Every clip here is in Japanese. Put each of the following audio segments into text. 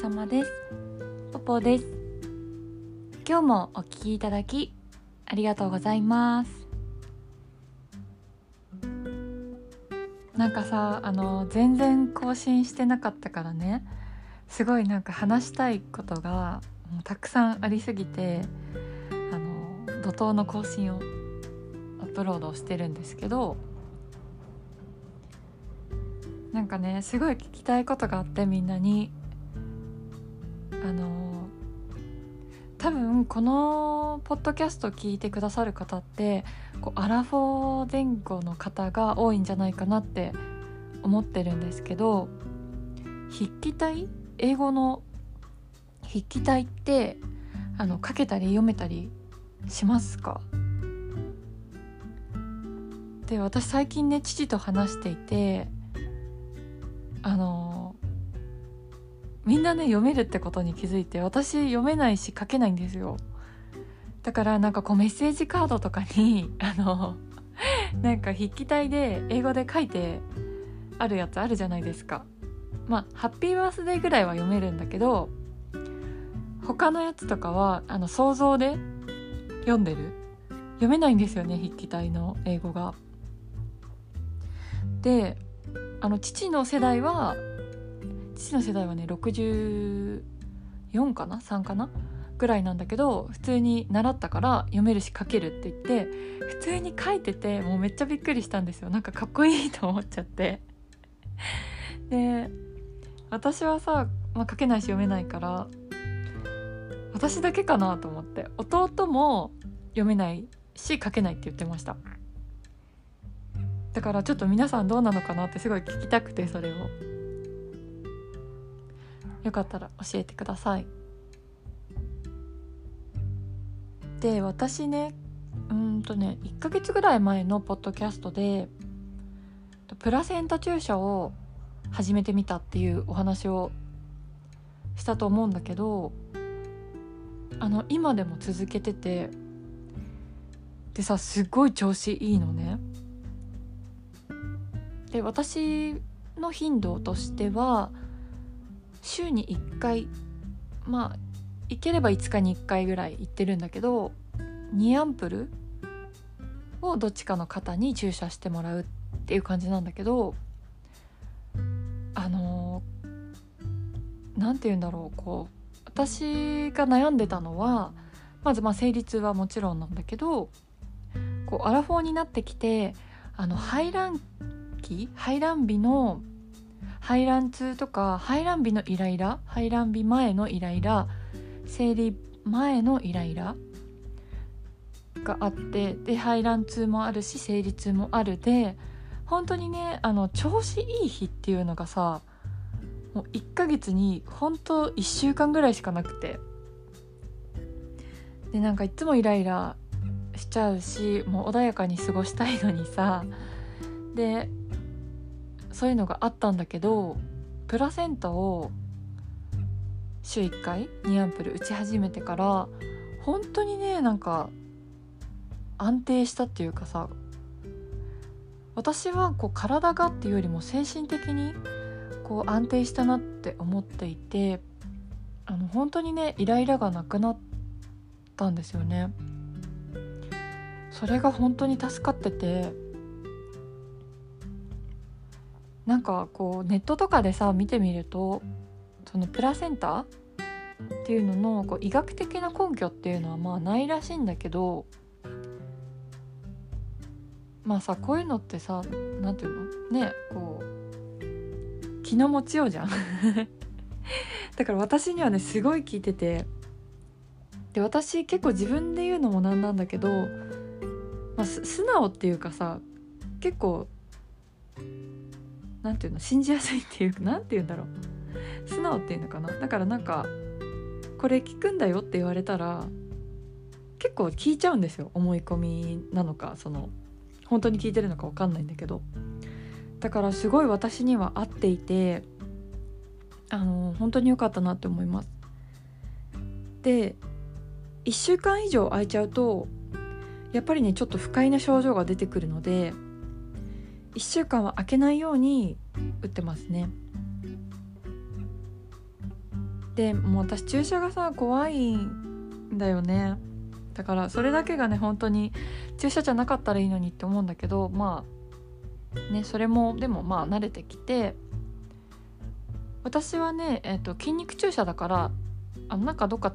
様です。ポポです。今日もお聞きいただきありがとうございます。なんかさあの全然更新してなかったからね。すごいなんか話したいことがもうたくさんありすぎてあの怒涛の更新をアップロードしてるんですけどなんかねすごい聞きたいことがあってみんなに。あの多分このポッドキャスト聞いてくださる方ってこうアラフォー前後の方が多いんじゃないかなって思ってるんですけど筆記体？英語の筆記体ってあの書けたり読めたりしますか？で私最近ね父と話していてあのみんなね読めるってことに気づいて私読めないし書けないんですよ。だからなんかこうメッセージカードとかに あのなんか筆記体で英語で書いてあるやつあるじゃないですか。まあハッピーバースデーぐらいは読めるんだけど他のやつとかはあの想像で読んでる。読めないんですよね筆記体の英語が。であの父の世代は父の世代はね64かな？3かな？ぐらいなんだけど普通に習ったから読めるし書けるって言って普通に書いててもうめっちゃびっくりしたんですよ。なんかかっこいいと思っちゃって。で私はさ、まあ、書けないし読めないから私だけかなと思って。弟も読めないし書けないって言ってました。だからちょっと皆さんどうなのかなってすごい聞きたくてそれを。よかったら教えてください。で私ねうんとね1ヶ月ぐらい前のポッドキャストでプラセンタ注射を始めてみたっていうお話をしたと思うんだけどあの今でも続けててでさすごい調子いいのね。で私の頻度としては週に1回まあ行ければ5日に1回ぐらい行ってるんだけど2アンプルをどっちかの肩に注射してもらうっていう感じなんだけどあの何て言うんだろうこう私が悩んでたのはまずまあ生理痛はもちろんなんだけどこうアラフォーになってきてあの排卵期排卵日の排卵痛とか排卵日のイライラ排卵日前のイライラ生理前のイライラがあってで排卵痛もあるし生理痛もあるで本当にねあの調子いい日っていうのがさもう1ヶ月に本当1週間ぐらいしかなくて。でなんかいつもイライラしちゃうしもう穏やかに過ごしたいのにさ。でそういうのがあったんだけどプラセンタを週1回2アンプル打ち始めてから本当にねなんか安定したっていうかさ私はこう体がっていうよりも精神的にこう安定したなって思っていてあの本当にねイライラがなくなったんですよね。それが本当に助かっててなんかこうネットとかでさ見てみるとそのプラセンタっていうののこう医学的な根拠っていうのはまあないらしいんだけどまあさこういうのってさ何て言うの？ねこう気の持ちようじゃん。だから私にはねすごい聞いててで私結構自分で言うのもなんなんだけど、まあ、素直っていうかさ結構何て言うの信じやすいっていうか何て言うんだろう。素直っていうのかな。だからなんかこれ聞くんだよって言われたら結構聞いちゃうんですよ。思い込みなのかその本当に聞いてるのか分かんないんだけど。だからすごい私には合っていてあの本当に良かったなって思います。で1週間以上空いちゃうとやっぱりねちょっと不快な症状が出てくるので1週間は空けないように打ってますね。でもう私注射がさ怖いんだよね。だからそれだけがね本当に注射じゃなかったらいいのにって思うんだけどまあねそれもでもまあ慣れてきて私はね、えーと、筋肉注射だからあのなんかどっか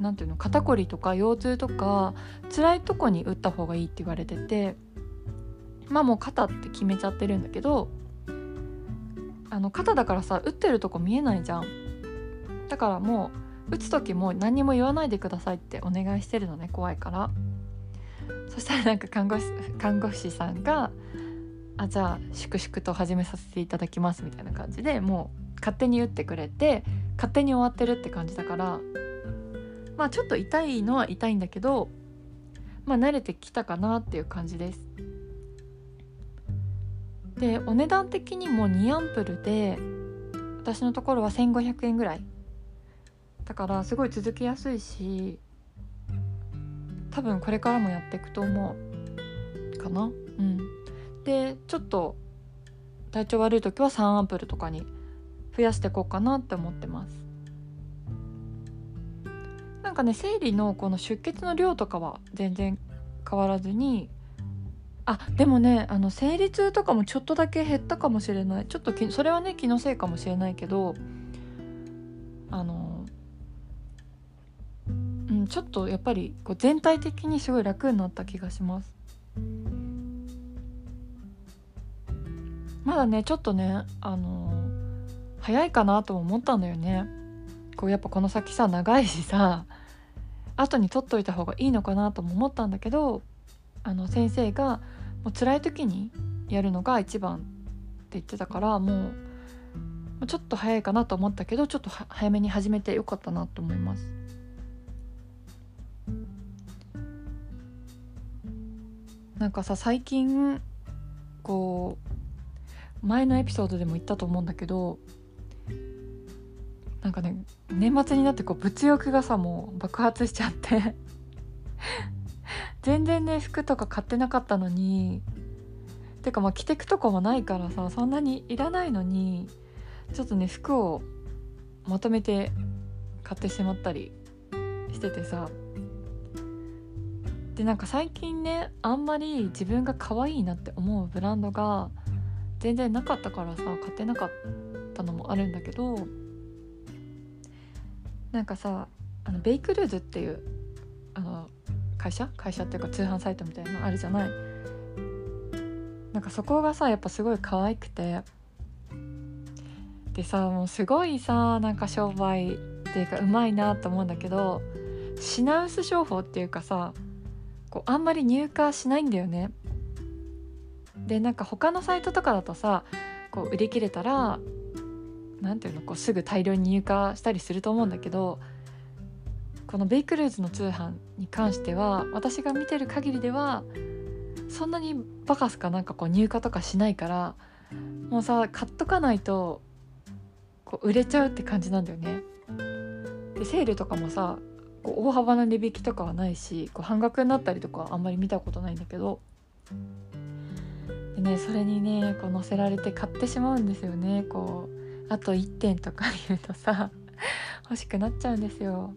なんていうの肩こりとか腰痛とか辛いとこに打った方がいいって言われててまあもう肩って決めちゃってるんだけどあの肩だからさ打ってるとこ見えないじゃん。だからもう打つ時も何にも言わないでくださいってお願いしてるのね怖いから。そしたらなんか看護師看護師さんが「あじゃあ粛々と始めさせていただきます」みたいな感じでもう勝手に打ってくれて勝手に終わってるって感じだから。まあちょっと痛いのは痛いんだけどまあ慣れてきたかなっていう感じです。でお値段的にも2アンプルで私のところは1500円ぐらい。だからすごい続きやすいし多分これからもやっていくと思うかな。うん。でちょっと体調悪い時は3アンプルとかに増やしていこうかなって思ってます。なんかね生理のこの出血の量とかは全然変わらずにあでもねあの生理痛とかもちょっとだけ減ったかもしれない。ちょっとそれはね気のせいかもしれないけどあのうんちょっとやっぱりこう全体的にすごい楽になった気がします。まだねちょっとねあの早いかなとも思ったんだよね。こうやっぱこの先さ長いしさ後に取っといた方がいいのかなとも思ったんだけどあの先生がもう辛い時にやるのが一番って言ってたからもうちょっと早いかなと思ったけどちょっと早めに始めてよかったなと思います。なんかさ最近こう前のエピソードでも言ったと思うんだけどなんかね年末になってこう物欲がさもう爆発しちゃって全然ね服とか買ってなかったのにてかまあ着てくとこもないからさそんなにいらないのにちょっとね服をまとめて買ってしまったりしててさ。でなんか最近ねあんまり自分が可愛いなって思うブランドが全然なかったからさ買ってなかったのもあるんだけどなんかさあのベイクルーズっていう会社？会社っていうか通販サイトみたいなのあるじゃない？なんかそこがさやっぱすごい可愛くて。でさもうすごいさなんか商売っていうかうまいなと思うんだけど品薄商法っていうかさこうあんまり入荷しないんだよね。でなんか他のサイトとかだとさこう売り切れたら何ていうの？こうすぐ大量に入荷したりすると思うんだけどこのベイクルーズの通販に関しては私が見てる限りではそんなにバカすかなんかこう入荷とかしないからもうさ買っとかないとこう売れちゃうって感じなんだよね。でセールとかもさこう大幅な値引きとかはないしこう半額になったりとかあんまり見たことないんだけどでねそれにねこう載せられて買ってしまうんですよねこうあと1点とか言うとさ欲しくなっちゃうんですよ。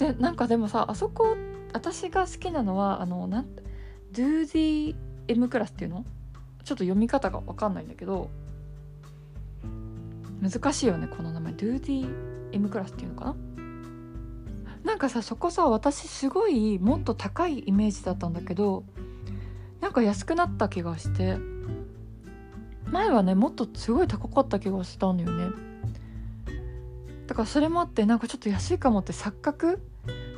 でなんかでもさあそこ私が好きなのはあのなんドゥーディ M クラスっていうの？ちょっと読み方が分かんないんだけど難しいよねこの名前。ドゥーディ M クラスっていうのかな？なんかさそこさ私すごいもっと高いイメージだったんだけどなんか安くなった気がして前はねもっとすごい高かった気がしたんだよね。だからそれもあってなんかちょっと安いかもって錯覚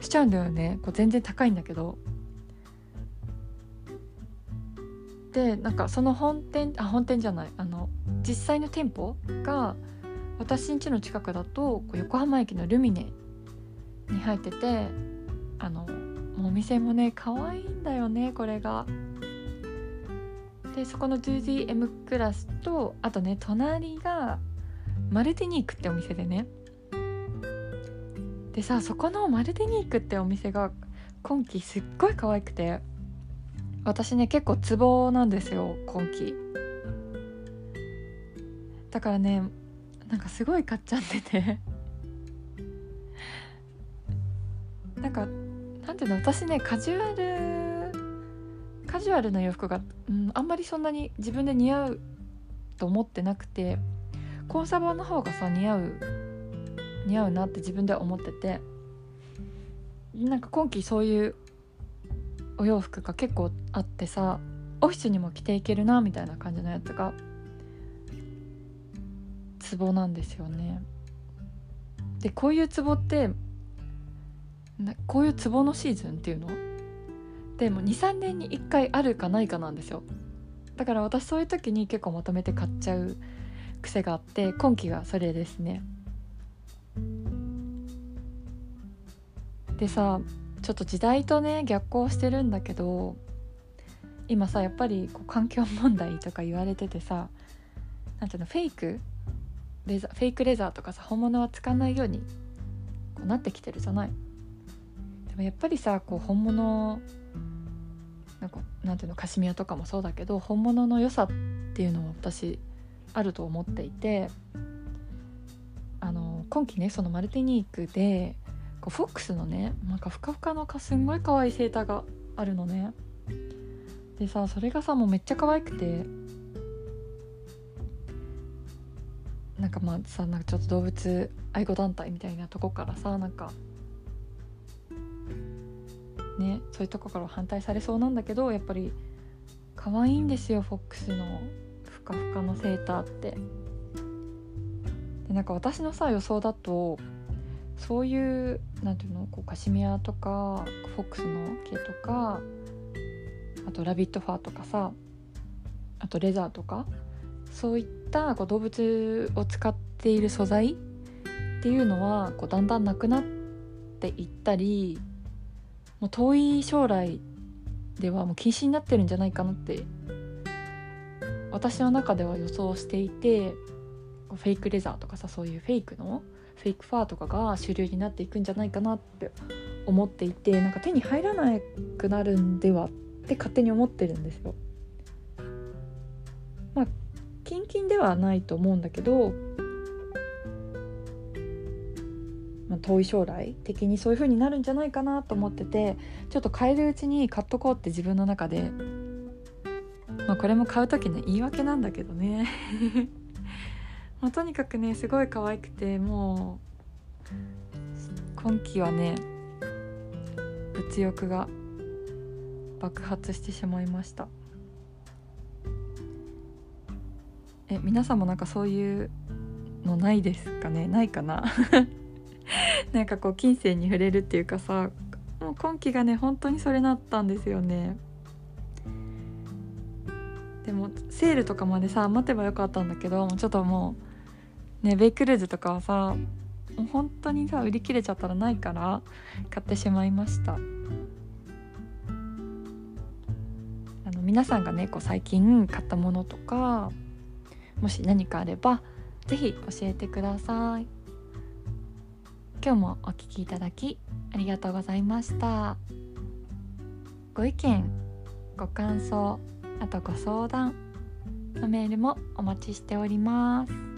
しちゃうんだよね。こう全然高いんだけど。でなんかその本店あ本店じゃない。あの実際の店舗が私ん家の近くだとこう横浜駅のルミネに入っててあのお店もね可愛いんだよねこれが。でそこの 2GM クラスとあとね隣がマルティニークってお店でね。でさそこのマルティニークってお店が今季すっごい可愛くて。私ね結構ツボなんですよ今季。だからねなんかすごい買っちゃってて。なんかなんていうの私ねカジュアルカジュアルな洋服が、うん、あんまりそんなに自分で似合うと思ってなくてコンサバの方がさ似合う似合うなって自分では思ってて。なんか今季そういうお洋服が結構あってさオフィスにも着ていけるなみたいな感じのやつがツボなんですよね。でこういうツボってこういうツボのシーズンっていうの？でも23年に1回あるかないかなんですよ。だから私そういう時に結構まとめて買っちゃう癖があって今季がそれですね。でさちょっと時代とね逆行してるんだけど今さやっぱりこう環境問題とか言われててさなんていうのフェイク？レザーフェイクレザーとかさ本物は使わないようにこうなってきてるじゃない？でもやっぱりさこう本物なんかなんていうのカシミヤとかもそうだけど本物の良さっていうのは私あると思っていてあの今期ねそのマルティニークでこうフォックスのねなんかふかふかのかすんごい可愛いセーターがあるのねでさそれがさもうめっちゃ可愛くてなんかまあさなんかちょっと動物愛護団体みたいなとこからさなんかねそういうとこから反対されそうなんだけどやっぱり可愛いんですよフォックスのふかふかのセーターって。でなんか私のさ予想だとそういうなんていうのこうカシミヤとかフォックスの毛とかあとラビットファーとかさあとレザーとかそういったこう動物を使っている素材っていうのはこうだんだんなくなっていったりもう遠い将来ではもう禁止になってるんじゃないかなって私の中では予想していてフェイクレザーとかさそういうフェイクのフェイクファーとかが主流になっていくんじゃないかなって思っていてなんか手に入らなくなるんではって勝手に思ってるんですよ。まあキンキンではないと思うんだけど、まあ、遠い将来的にそういう風になるんじゃないかなと思っててちょっと買えるうちに買っとこうって自分の中で、まあ、これも買う時の言い訳なんだけどねまあ、とにかくねすごい可愛くてもう今季はね物欲が爆発してしまいました。え皆さんもなんかそういうのないですかね？ないかな？なんかこう金銭に触れるっていうかさもう今季がね本当にそれなったんですよね。でもセールとかまでさ待てばよかったんだけどちょっともうねベイクルーズとかはさもう本当にさ売り切れちゃったらないから買ってしまいました。あの皆さんがねこう最近買ったものとかもし何かあれば是非教えてください。今日もお聴きいただきありがとうございました。ご意見ご感想あとご相談のメールもお待ちしております。